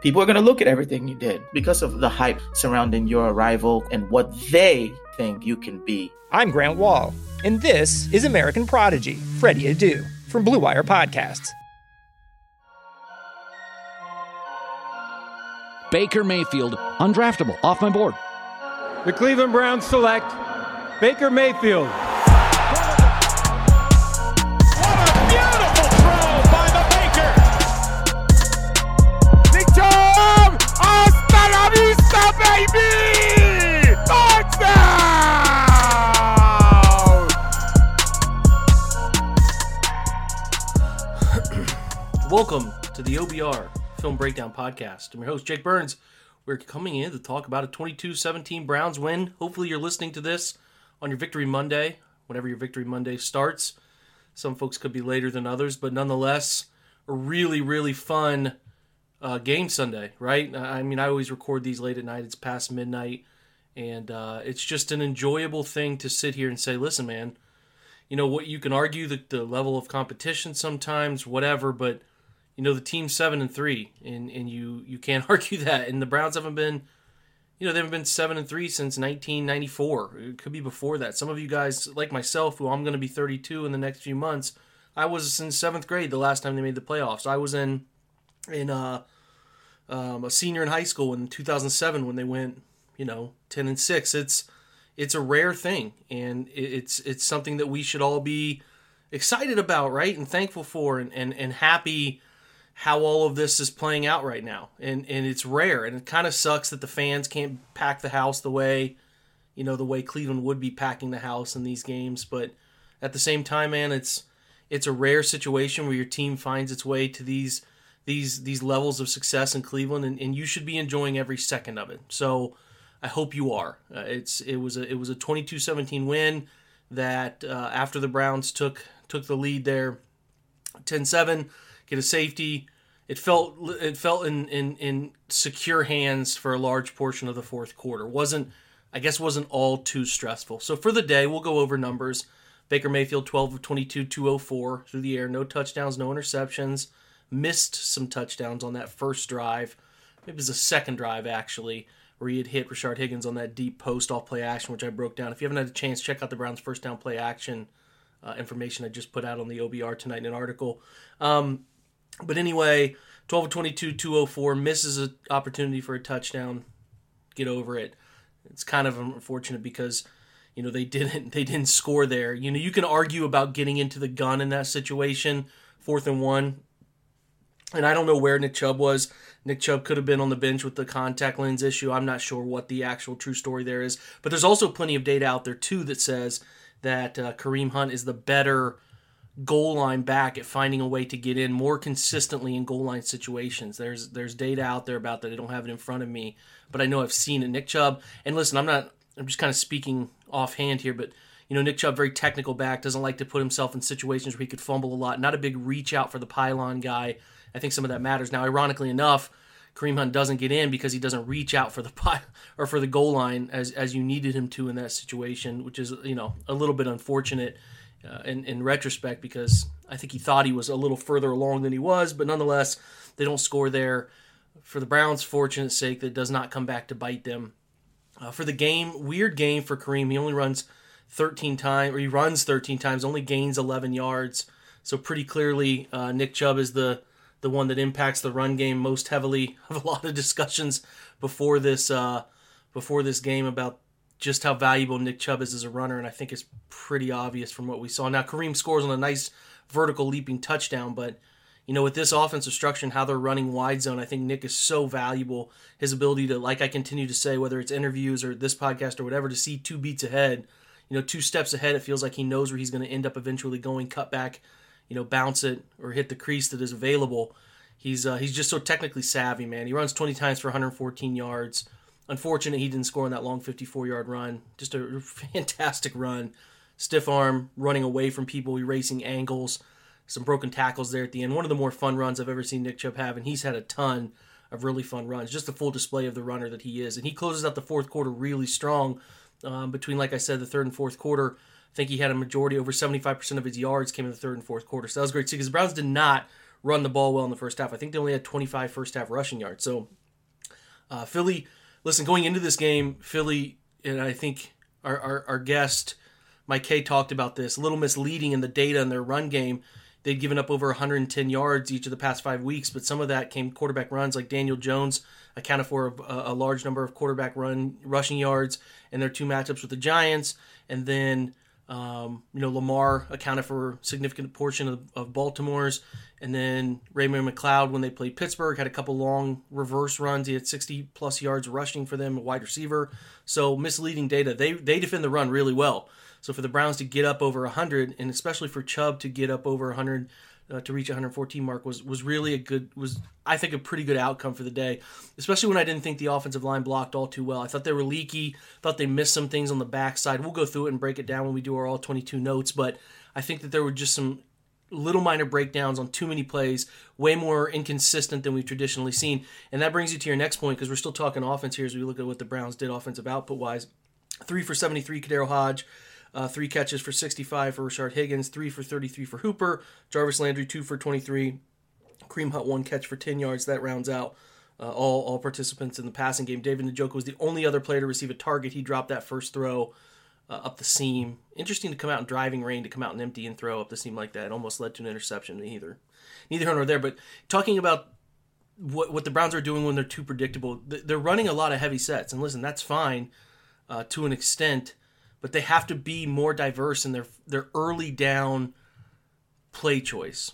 People are going to look at everything you did because of the hype surrounding your arrival and what they think you can be. I'm Grant Wahl, and this is American Prodigy, Freddie Adu, from Blue Wire Podcasts. Baker Mayfield, undraftable, off my board. The Cleveland Browns select Baker Mayfield. Baby! Touchdown! Welcome to the OBR Film Breakdown Podcast. I'm your host, Jake Burns. We're coming in to talk about a 22 17 Browns win. Hopefully, you're listening to this on your Victory Monday, whenever your Victory Monday starts. Some folks could be later than others, but nonetheless, a really, really fun uh, game Sunday, right? I mean, I always record these late at night. It's past midnight, and uh, it's just an enjoyable thing to sit here and say, "Listen, man, you know what? You can argue the, the level of competition sometimes, whatever, but you know the team's seven and three, and and you you can't argue that. And the Browns haven't been." You know, they haven't been seven and three since 1994. It could be before that. Some of you guys, like myself, who I'm going to be 32 in the next few months, I was in seventh grade the last time they made the playoffs. I was in in uh, um, a senior in high school in 2007 when they went, you know, 10 and six. It's it's a rare thing, and it's it's something that we should all be excited about, right, and thankful for, and and, and happy how all of this is playing out right now. And and it's rare, and it kind of sucks that the fans can't pack the house the way, you know, the way Cleveland would be packing the house in these games. But at the same time, man, it's it's a rare situation where your team finds its way to these these these levels of success in Cleveland, and, and you should be enjoying every second of it. So I hope you are. Uh, it's it was a it was a 22-17 win that uh, after the Browns took took the lead there 10-7, get a safety. It felt it felt in, in in secure hands for a large portion of the fourth quarter. wasn't I guess wasn't all too stressful. So for the day, we'll go over numbers. Baker Mayfield 12 of 22, 204 through the air, no touchdowns, no interceptions missed some touchdowns on that first drive. Maybe it was the second drive actually, where he had hit Rashard Higgins on that deep post off play action, which I broke down. If you haven't had a chance, check out the Browns' first down play action uh, information I just put out on the OBR tonight in an article. Um, but anyway, 12 of 22, 204, misses an opportunity for a touchdown. Get over it. It's kind of unfortunate because you know they didn't they didn't score there. You know you can argue about getting into the gun in that situation, fourth and one. And I don't know where Nick Chubb was. Nick Chubb could have been on the bench with the contact lens issue. I'm not sure what the actual true story there is. But there's also plenty of data out there, too, that says that uh, Kareem Hunt is the better goal line back at finding a way to get in more consistently in goal line situations. There's there's data out there about that. I don't have it in front of me, but I know I've seen it. Nick Chubb, and listen, I'm not. I'm just kind of speaking offhand here, but you know, Nick Chubb, very technical back, doesn't like to put himself in situations where he could fumble a lot. Not a big reach out for the pylon guy. I think some of that matters. Now, ironically enough, Kareem Hunt doesn't get in because he doesn't reach out for the pile or for the goal line as as you needed him to in that situation, which is you know a little bit unfortunate uh, in in retrospect because I think he thought he was a little further along than he was, but nonetheless they don't score there. For the Browns' fortunate sake, that does not come back to bite them. Uh, for the game, weird game for Kareem. He only runs 13 times, or he runs 13 times, only gains 11 yards. So pretty clearly, uh, Nick Chubb is the the one that impacts the run game most heavily. Of a lot of discussions before this uh, before this game about just how valuable Nick Chubb is as a runner, and I think it's pretty obvious from what we saw. Now Kareem scores on a nice vertical leaping touchdown, but you know with this offensive structure and how they're running wide zone, I think Nick is so valuable. His ability to, like I continue to say, whether it's interviews or this podcast or whatever, to see two beats ahead, you know, two steps ahead. It feels like he knows where he's going to end up eventually going, cut back, you know, bounce it or hit the crease that is available. He's uh, he's just so technically savvy, man. He runs 20 times for 114 yards. Unfortunate he didn't score on that long 54 yard run. Just a fantastic run. Stiff arm, running away from people, erasing angles, some broken tackles there at the end. One of the more fun runs I've ever seen Nick Chubb have, and he's had a ton of really fun runs. Just a full display of the runner that he is. And he closes out the fourth quarter really strong um, between, like I said, the third and fourth quarter. I think he had a majority, over 75% of his yards came in the third and fourth quarter. So that was great to see because the Browns did not run the ball well in the first half. I think they only had 25 first half rushing yards. So uh, Philly listen, going into this game, Philly, and I think our, our, our guest, Mike K, talked about this, a little misleading in the data in their run game. They'd given up over 110 yards each of the past five weeks, but some of that came quarterback runs, like Daniel Jones accounted for a, a large number of quarterback run rushing yards in their two matchups with the Giants, and then um, you know Lamar accounted for a significant portion of, of Baltimore's, and then Raymond McLeod, when they played Pittsburgh, had a couple long reverse runs. He had 60 plus yards rushing for them, a wide receiver. So misleading data. They they defend the run really well. So for the Browns to get up over 100, and especially for Chubb to get up over 100 uh, to reach 114 mark was was really a good was I think a pretty good outcome for the day. Especially when I didn't think the offensive line blocked all too well. I thought they were leaky. Thought they missed some things on the backside. We'll go through it and break it down when we do our all 22 notes. But I think that there were just some little minor breakdowns on too many plays, way more inconsistent than we've traditionally seen. And that brings you to your next point because we're still talking offense here as we look at what the Browns did offensive output wise. Three for 73, KhaDarel Hodge. Uh, three catches for 65 for Rashard Higgins, three for 33 for Hooper. Jarvis Landry, two for 23. Kareem Hunt, one catch for 10 yards. That rounds out uh, all, all participants in the passing game. David Njoku was the only other player to receive a target. He dropped that first throw uh, up the seam. Interesting to come out in driving rain to come out and empty and throw up the seam like that. It almost led to an interception. either. neither here nor there. But talking about what what the Browns are doing when they're too predictable, they're running a lot of heavy sets. And listen, that's fine uh, to an extent, but they have to be more diverse in their their early down play choice.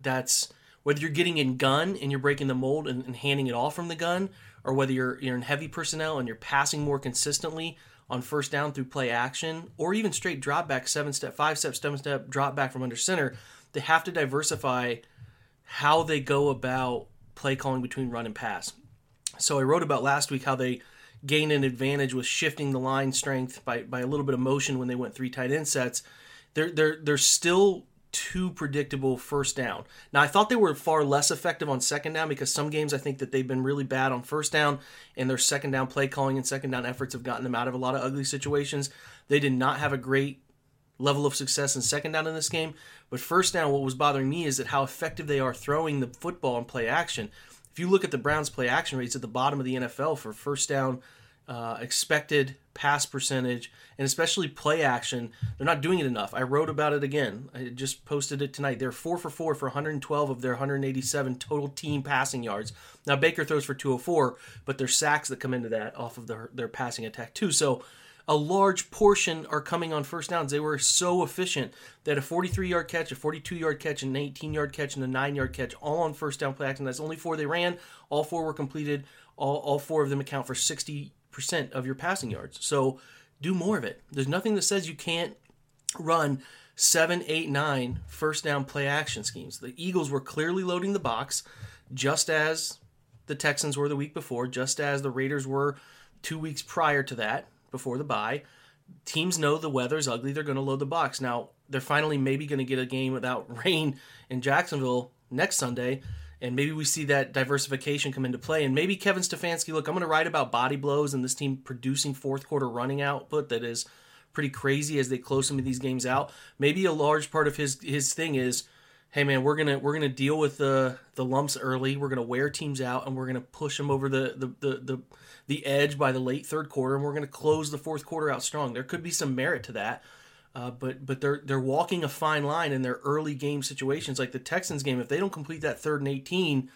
That's whether you're getting in gun and you're breaking the mold and, and handing it off from the gun, or whether you're you're in heavy personnel and you're passing more consistently on first down through play action, or even straight drop back, seven step, five step, seven step drop back from under center, they have to diversify how they go about play calling between run and pass. So I wrote about last week how they gained an advantage with shifting the line strength by, by a little bit of motion when they went three tight end sets. They're they're they're still too predictable first down. Now, I thought they were far less effective on second down because some games I think that they've been really bad on first down, and their second down play calling and second down efforts have gotten them out of a lot of ugly situations. They did not have a great level of success in second down in this game, but first down, what was bothering me is that how effective they are throwing the football and play action. If you look at the Browns' play action rates at the bottom of the NFL for first down uh, expected pass percentage and especially play action. They're not doing it enough. I wrote about it again. I just posted it tonight. They're four for four for 112 of their 187 total team passing yards. Now Baker throws for 204, but there's sacks that come into that off of their their passing attack too. So a large portion are coming on first downs. They were so efficient that a 43 yard catch, a 42 yard catch, an 18 yard catch, and a 9 yard catch all on first down play action. That's only four they ran. All four were completed. All, all four of them account for 60 percent of your passing yards. So do more of it. There's nothing that says you can't run seven, eight, nine first down play action schemes. The Eagles were clearly loading the box, just as the Texans were the week before, just as the Raiders were two weeks prior to that, before the bye. Teams know the weather's ugly, they're going to load the box. Now, they're finally maybe going to get a game without rain in Jacksonville next Sunday and maybe we see that diversification come into play. And maybe Kevin Stefanski, look, I'm going to write about body blows and this team producing fourth quarter running output that is pretty crazy as they close some of these games out. Maybe a large part of his his thing is, hey man, we're gonna we're gonna deal with the the lumps early. We're gonna wear teams out and we're gonna push them over the the the the, the edge by the late third quarter, and we're gonna close the fourth quarter out strong. There could be some merit to that. Uh, but but they're they're walking a fine line in their early game situations, like the Texans game. If they don't complete that third and eighteen,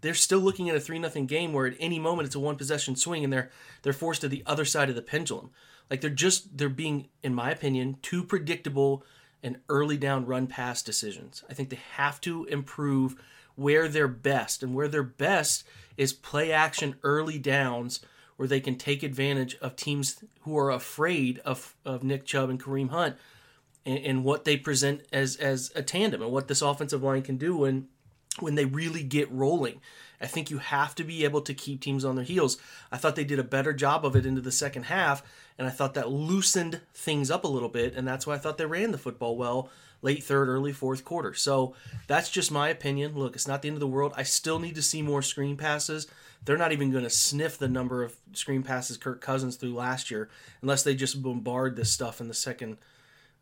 they're still looking at a three nothing game where at any moment it's a one possession swing and they're they're forced to the other side of the pendulum. Like they're just they're being, in my opinion, too predictable and early down run pass decisions. I think they have to improve where they're best, and where they're best is play action early downs where they can take advantage of teams who are afraid of, of Nick Chubb and Kareem Hunt and, and what they present as as a tandem and what this offensive line can do when when they really get rolling. I think you have to be able to keep teams on their heels. I thought they did a better job of it into the second half, and I thought that loosened things up a little bit, and that's why I thought they ran the football well late third, early fourth quarter. So that's just my opinion. Look, it's not the end of the world. I still need to see more screen passes. They're not even going to sniff the number of screen passes Kirk Cousins threw last year unless they just bombard this stuff in the second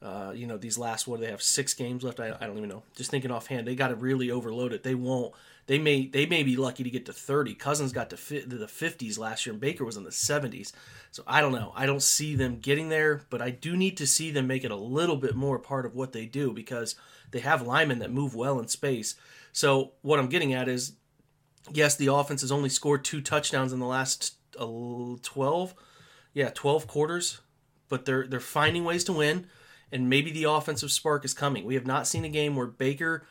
uh, you know, these last what do they have six games left? I, I don't even know. Just thinking offhand, they got to really overload it. They won't. They may they may be lucky to get to thirty. Cousins got to, fi- to the fifties last year, and Baker was in the seventies. So I don't know. I don't see them getting there, but I do need to see them make it a little bit more part of what they do because they have linemen that move well in space. So what I'm getting at is, yes, the offense has only scored two touchdowns in the last uh, twelve, yeah, twelve quarters, but they're they're finding ways to win and maybe the offensive spark is coming. We have not seen a game where Baker,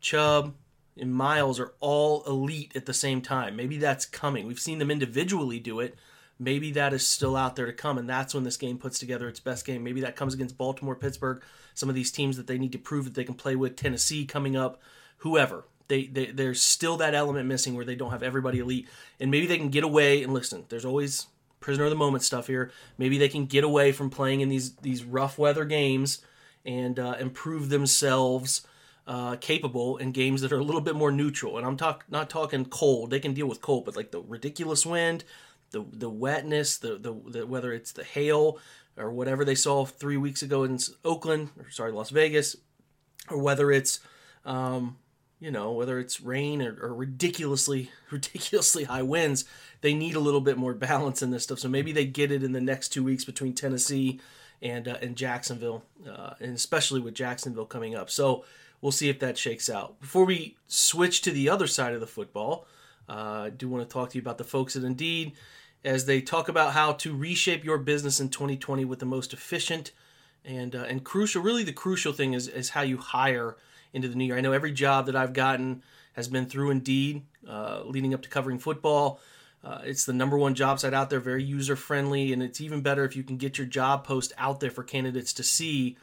Chubb, and Myles are all elite at the same time. Maybe that's coming. We've seen them individually do it. Maybe that is still out there to come, and that's when this game puts together its best game. Maybe that comes against Baltimore, Pittsburgh, some of these teams that they need to prove that they can play with, Tennessee coming up, whoever. They, they, there's still that element missing where they don't have everybody elite, and maybe they can get away and listen. There's always prisoner of the moment stuff here. Maybe they can get away from playing in these these rough weather games and uh, improve themselves uh, capable in games that are a little bit more neutral. And I'm talk not talking cold. They can deal with cold, but like the ridiculous wind, the the wetness, the the, the whether it's the hail or whatever they saw three weeks ago in Oakland, or sorry, Las Vegas, or whether it's um, you know whether it's rain or, or, ridiculously ridiculously high winds they need a little bit more balance in this stuff. So maybe they get it in the next two weeks between tennessee and uh, and jacksonville uh, and especially with jacksonville coming up. So we'll see if that shakes out. Before we switch to the other side of the football uh, i do want to talk to you about the folks at indeed as they talk about how to reshape your business in 2020 with the most efficient and uh, and crucial really the crucial thing is is how you hire into the new year. I know every job that I've gotten has been through Indeed, uh, leading up to covering football. Uh, it's the number one job site out there, very user friendly, and it's even better if you can get your job post out there for candidates to see.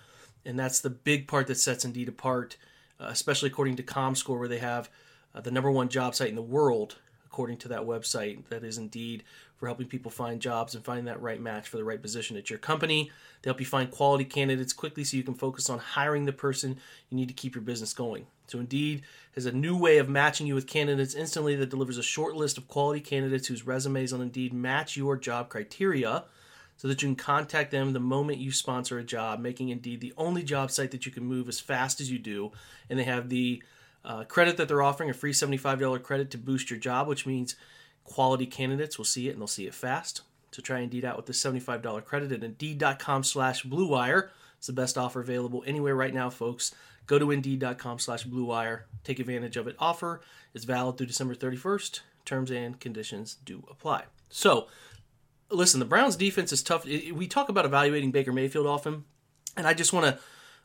And that's the big part that sets Indeed apart, uh, especially according to ComScore, where they have uh, the number one job site in the world, according to that website. That is Indeed for helping people find jobs and find that right match for the right position at your company. They help you find quality candidates quickly so you can focus on hiring the person you need to keep your business going. So, Indeed has a new way of matching you with candidates instantly that delivers a short list of quality candidates whose resumes on Indeed match your job criteria so that you can contact them the moment you sponsor a job, making Indeed the only job site that you can move as fast as you do. And they have the uh, credit that they're offering a free $75 credit to boost your job, which means quality candidates will see it and they'll see it fast. So try Indeed out with the $75 credit at Indeed.com slash BlueWire. It's the best offer available anywhere right now, folks. Go to Indeed.com slash BlueWire. Take advantage of it. Offer is valid through December 31st. Terms and conditions do apply. So, listen, the Browns defense is tough. We talk about evaluating Baker Mayfield often, and I just want to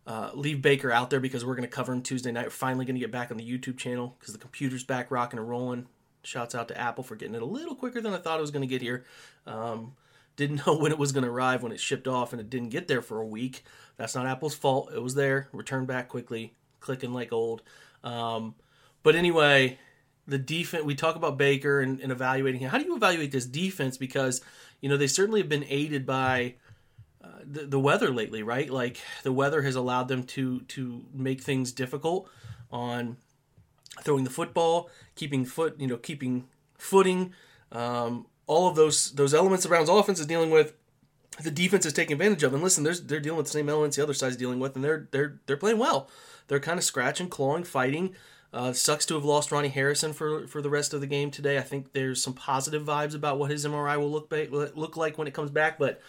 uh, leave Baker out there because we're going to cover him Tuesday night. We're finally going to get back on the YouTube channel because the computer's back rocking and rolling. Shouts out to Apple for getting it a little quicker than I thought it was going to get here. Um, didn't know when it was going to arrive when it shipped off and it didn't get there for a week. That's not Apple's fault. It was there, returned back quickly, clicking like old. Um, but anyway, the defense, we talk about Baker and, and evaluating him. How do you evaluate this defense? Because, you know, they certainly have been aided by. The, the weather lately, right? Like the weather has allowed them to to make things difficult on throwing the football, keeping foot, you know, keeping footing, um, all of those those elements the Browns' offense is dealing with. The defense is taking advantage of, and listen, they're dealing with the same elements the other side's dealing with, and they're they're they're playing well. They're kind of scratching, clawing, fighting. Uh, sucks to have lost Ronnie Harrison for for the rest of the game today. I think there's some positive vibes about what his MRI will look ba- look like when it comes back, but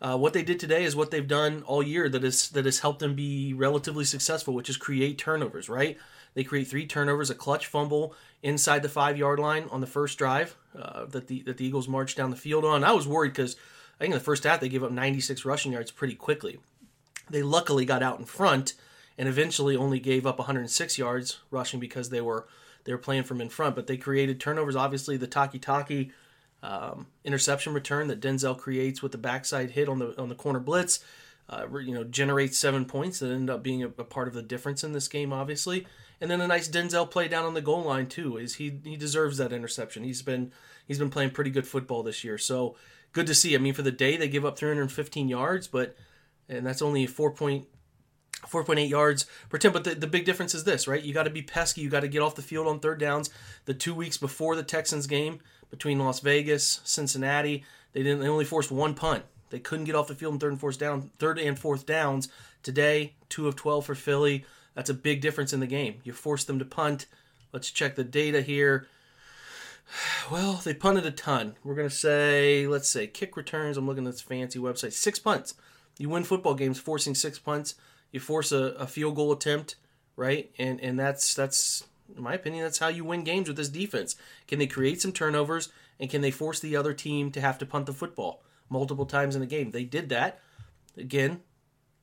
uh, what they did today is what they've done all year that is that has helped them be relatively successful, which is create turnovers. Right? They create three turnovers, a clutch fumble inside the five yard line on the first drive uh, that the that the Eagles marched down the field on. I was worried because I think in the first half they gave up 96 rushing yards pretty quickly. They luckily got out in front and eventually only gave up 106 yards rushing because they were they were playing from in front. But they created turnovers. Obviously, the Takitaki um, interception return that Denzel creates with the backside hit on the on the corner blitz, uh, you know, generates seven points that end up being a, a, part of the difference in this game, obviously. And then a nice Denzel play down on the goal line too. Is he he deserves that interception? He's been he's been playing pretty good football this year. So good to see. I mean, for the day they give up 315 yards, but and that's only four point 4.8 yards per attempt. But the, the big difference is this, right? You got to be pesky. You got to get off the field on third downs. The two weeks before the Texans game, between Las Vegas, Cincinnati. They didn't. They only forced one punt. They couldn't get off the field in third and fourth down, third and fourth downs. Today, two of twelve for Philly. That's a big difference in the game. You force them to punt. Let's check the data here. Well, they punted a ton. We're gonna say, let's say, kick returns. I'm looking at this fancy website. Six punts. You win football games forcing six punts. You force a, a field goal attempt, right? And and that's that's in my opinion, that's how you win games with this defense. Can they create some turnovers and can they force the other team to have to punt the football multiple times in the game? They did that. Again,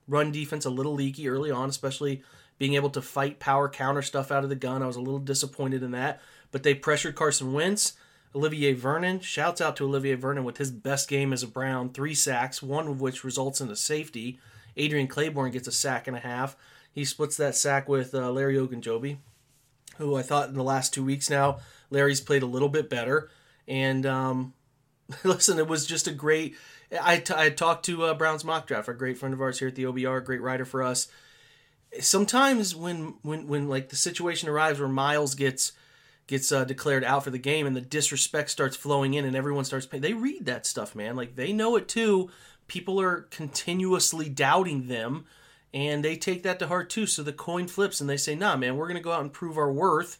run defense a little leaky early on, especially being able to fight power counter stuff out of the gun. I was a little disappointed in that, but they pressured Carson Wentz. Olivier Vernon, shouts out to Olivier Vernon with his best game as a Brown, three sacks, one of which results in a safety. Adrian Clayborn gets a sack and a half. He splits that sack with uh, Larry Ogunjobi who I thought in the last two weeks now, Larry's played a little bit better. And um, listen, it was just a great. I, t- I talked to uh, Brown's mock draft, a great friend of ours here at the OBR, great writer for us. Sometimes when when when like the situation arrives where Myles gets gets uh, declared out for the game and the disrespect starts flowing in and everyone starts paying, they read that stuff, man. Like they know it too. People are continuously doubting them and they take that to heart too. So the coin flips and they say, "Nah, man, we're going to go out and prove our worth."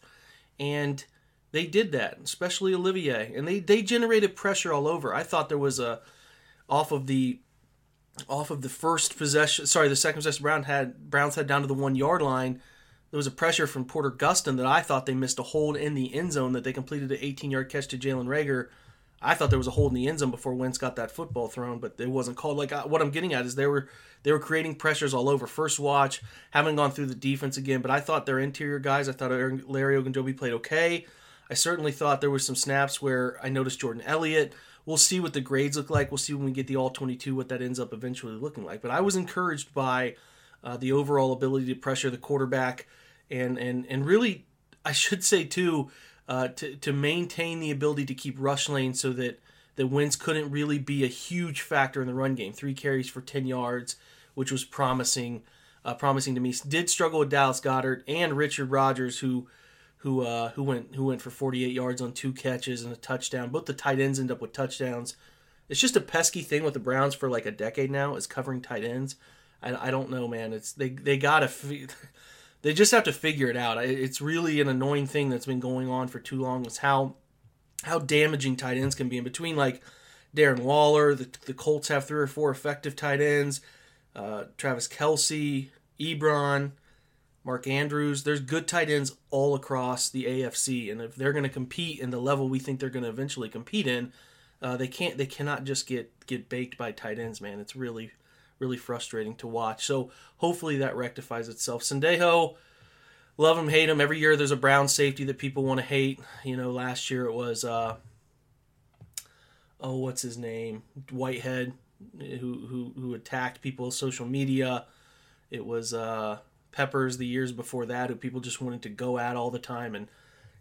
And they did that, especially Olivier, and they they generated pressure all over. I thought there was a off of the off of the first possession, sorry, the second possession Brown had Browns had down to the one yard line. There was a pressure from Porter Gustin that I thought they missed a hold in the end zone that they completed an 18 yard catch to Jalen Reagor. I thought there was a hold in the end zone before Wentz got that football thrown, but it wasn't called. Like what I'm getting at is they were they were creating pressures all over. First watch, haven't gone through the defense again, but I thought their interior guys, I thought Larry Ogunjobi played okay. I certainly thought there were some snaps where I noticed Jordan Elliott. We'll see what the grades look like. We'll see when we get the all 22 what that ends up eventually looking like. But I was encouraged by uh, the overall ability to pressure the quarterback and and and really, I should say too, uh, to to maintain the ability to keep rush lane so that that Wentz couldn't really be a huge factor in the run game. Three carries for 10 yards which was promising, uh, promising to me. Did struggle with Dallas Goedert and Richard Rodgers, who who uh, who went who went for 48 yards on two catches and a touchdown. Both the tight ends end up with touchdowns. It's just a pesky thing with the Browns for like a decade now is covering tight ends. I, I don't know, man. It's they they gotta. They just have to figure it out. It's really an annoying thing that's been going on for too long. Is how how damaging tight ends can be. In between, like Darren Waller, the the Colts have three or four effective tight ends uh, Travis Kelce, Ebron, Mark Andrews. There's good tight ends all across the AFC, and if they're going to compete in the level we think they're going to eventually compete in, uh, they can't. They cannot just get get baked by tight ends, man. It's really really frustrating to watch. So hopefully that rectifies itself. Sendejo, love him, hate him. Every year there's a Brown safety that people want to hate. You know, last year it was uh, oh, what's his name? Whitehead who who who attacked people's social media. It was uh, Peppers the years before that, who people just wanted to go at all the time. And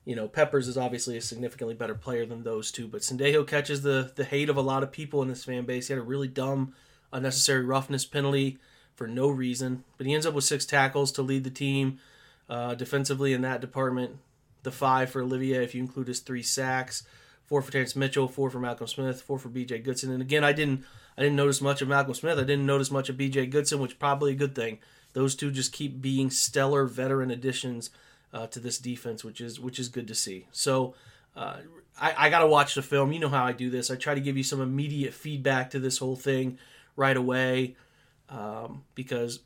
you know, Peppers is obviously a significantly better player than those two. But Sendejo catches the the hate of a lot of people in this fan base. He had a really dumb, unnecessary roughness penalty for no reason. But he ends up with six tackles to lead the team uh, defensively in that department. The five for Olivier, if you include his three sacks. Four for Terrence Mitchell, four for Malcolm Smith, four for B.J. Goodson. And again, I didn't I didn't notice much of Malcolm Smith. I didn't notice much of B.J. Goodson, which probably a good thing. Those two just keep being stellar veteran additions uh, to this defense, which is which is good to see. So uh, I, I got to watch the film. You know how I do this. I try to give you some immediate feedback to this whole thing right away um, because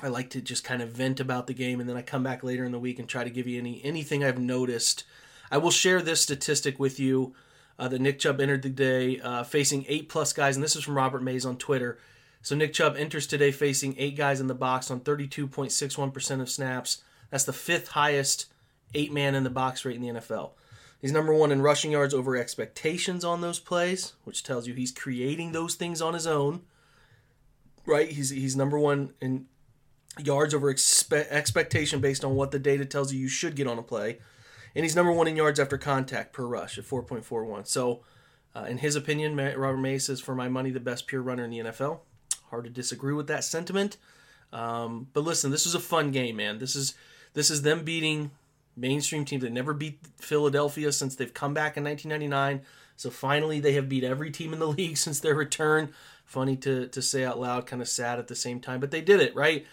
I like to just kind of vent about the game and then I come back later in the week and try to give you any anything I've noticed. I will share this statistic with you uh, that Nick Chubb entered the day uh, facing eight plus guys, and this is from Robert Mays on Twitter. So Nick Chubb enters today facing eight guys in the box on 32.61% of snaps. That's the fifth highest eight man in the box rate in the NFL. He's number one in rushing yards over expectations on those plays, which tells you he's creating those things on his own. Right? He's he's number one in yards over expe- expectation based on what the data tells you you should get on a play. And he's number one in yards after contact per rush at 4.41. So, uh, in his opinion, Robert Mays is, for my money, the best pure runner in the NFL. Hard to disagree with that sentiment. Um, but listen, this is a fun game, man. This is this is them beating mainstream teams that never beat Philadelphia since they've come back in 1999. So finally, they have beat every team in the league since their return. Funny to to say out loud, kind of sad at the same time, but they did it right.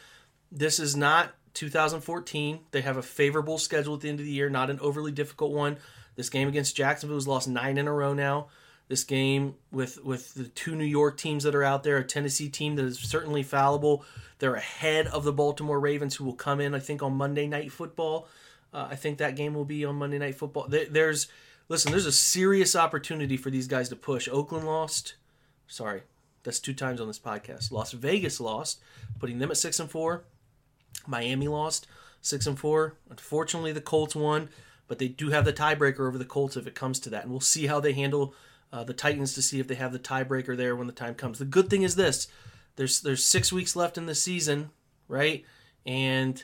This is not 2014. They have a favorable schedule at the end of the year, not an overly difficult one. This game against Jacksonville has lost nine in a row now. This game with with the two New York teams that are out there, a Tennessee team that is certainly fallible. They're ahead of the Baltimore Ravens, who will come in, I think, on Monday Night Football. Uh, I think that game will be on Monday Night Football. There, there's listen, there's a serious opportunity for these guys to push. Oakland lost. Sorry, that's two times on this podcast. Las Vegas lost, putting them at six and four. Miami lost six and four. Unfortunately, the Colts won, but they do have the tiebreaker over the Colts if it comes to that, and we'll see how they handle uh, the Titans to see if they have the tiebreaker there when the time comes. The good thing is this: there's there's six weeks left in the season, right? And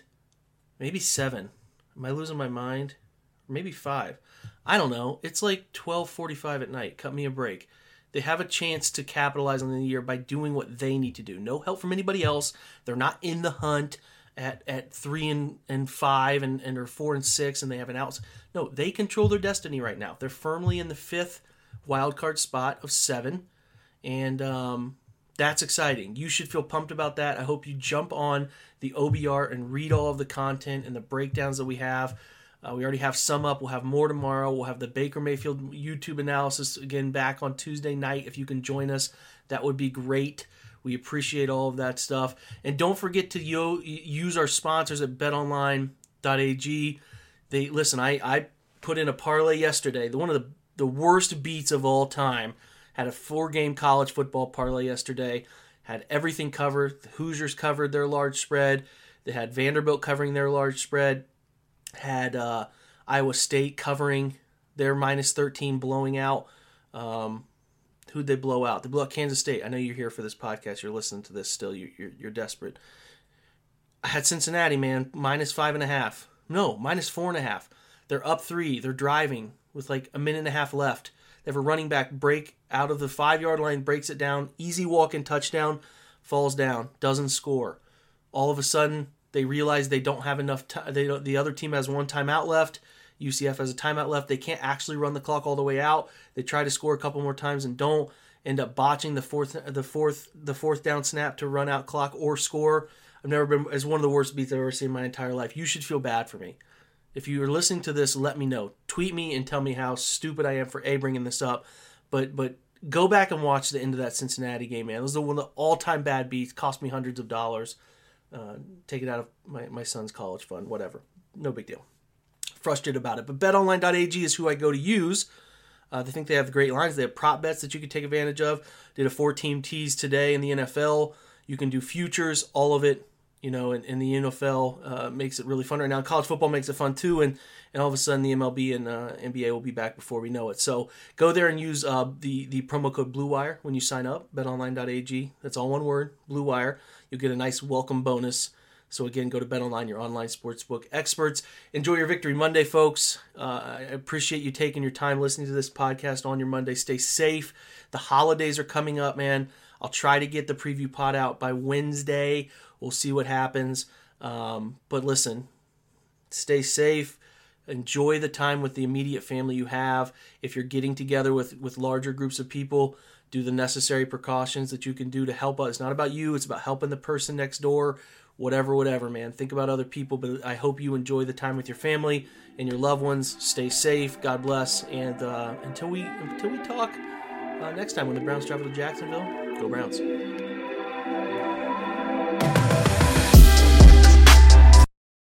maybe seven. Am I losing my mind? Maybe five. I don't know. It's like twelve forty-five at night. Cut me a break. They have a chance to capitalize on the year by doing what they need to do. No help from anybody else. They're not in the hunt at at three and, and five and, and or four and six and they have an out. No, they control their destiny right now. They're firmly in the fifth wild card spot of seven, and um, that's exciting. You should feel pumped about that. I hope you jump on the OBR and read all of the content and the breakdowns that we have. Uh, we already have some up. We'll have more tomorrow. We'll have the Baker Mayfield YouTube analysis again back on Tuesday night. If you can join us, that would be great. We appreciate all of that stuff. And don't forget to yo- use our sponsors at betonline.ag. They listen, I, I put in a parlay yesterday. The one of the, the worst beats of all time. Had a four game college football parlay yesterday. Had everything covered. The Hoosiers covered their large spread. They had Vanderbilt covering their large spread. Had uh, Iowa State covering their minus 13 blowing out. Um, Who'd they blow out? They blew out Kansas State. I know you're here for this podcast. You're listening to this still. You're, you're, you're desperate. I had Cincinnati, man, minus five and a half. No, minus four and a half. They're up three. They're driving with like a minute and a half left. They have a running back break out of the five yard line, breaks it down, easy walk and touchdown, falls down, doesn't score. All of a sudden, they realize they don't have enough. T- they the other team has one timeout left. UCF has a timeout left. They can't actually run the clock all the way out. They try to score a couple more times and don't end up botching the fourth the fourth the fourth down snap to run out clock or score. I've never been as one of the worst beats I've ever seen in my entire life. You should feel bad for me. If you are listening to this, let me know. Tweet me and tell me how stupid I am for a bringing this up. But but go back and watch the end of that Cincinnati game, man. This is one of the all time bad beats. Cost me hundreds of dollars. Uh, take it out of my, my son's college fund, whatever. No big deal frustrated about it. But betonline.ag is who I go to use. Uh, they think they have great lines. They have prop bets that you can take advantage of. Did a four team tease today in the NFL. You can do futures, all of it. You know, and, and the NFL uh, makes it really fun right now. College football makes it fun too, and and all of a sudden the MLB and uh, NBA will be back before we know it. So go there and use uh, the the promo code Blue Wire when you sign up. BetOnline.ag. That's all one word. Blue Wire. You'll get a nice welcome bonus so again, go to BetOnline, your online sportsbook experts. Enjoy your Victory Monday, folks. Uh, I appreciate you taking your time listening to this podcast on your Monday. Stay safe. The holidays are coming up, man. I'll try to get the preview pod out by Wednesday. We'll see what happens. Um, but listen, stay safe. Enjoy the time with the immediate family you have. If you're getting together with with larger groups of people, do the necessary precautions that you can do to help us. It's not about you. It's about helping the person next door whatever, whatever, man. Think about other people, but I hope you enjoy the time with your family and your loved ones. Stay safe. God bless. And uh, until we until we talk uh, next time when the Browns travel to Jacksonville, go Browns.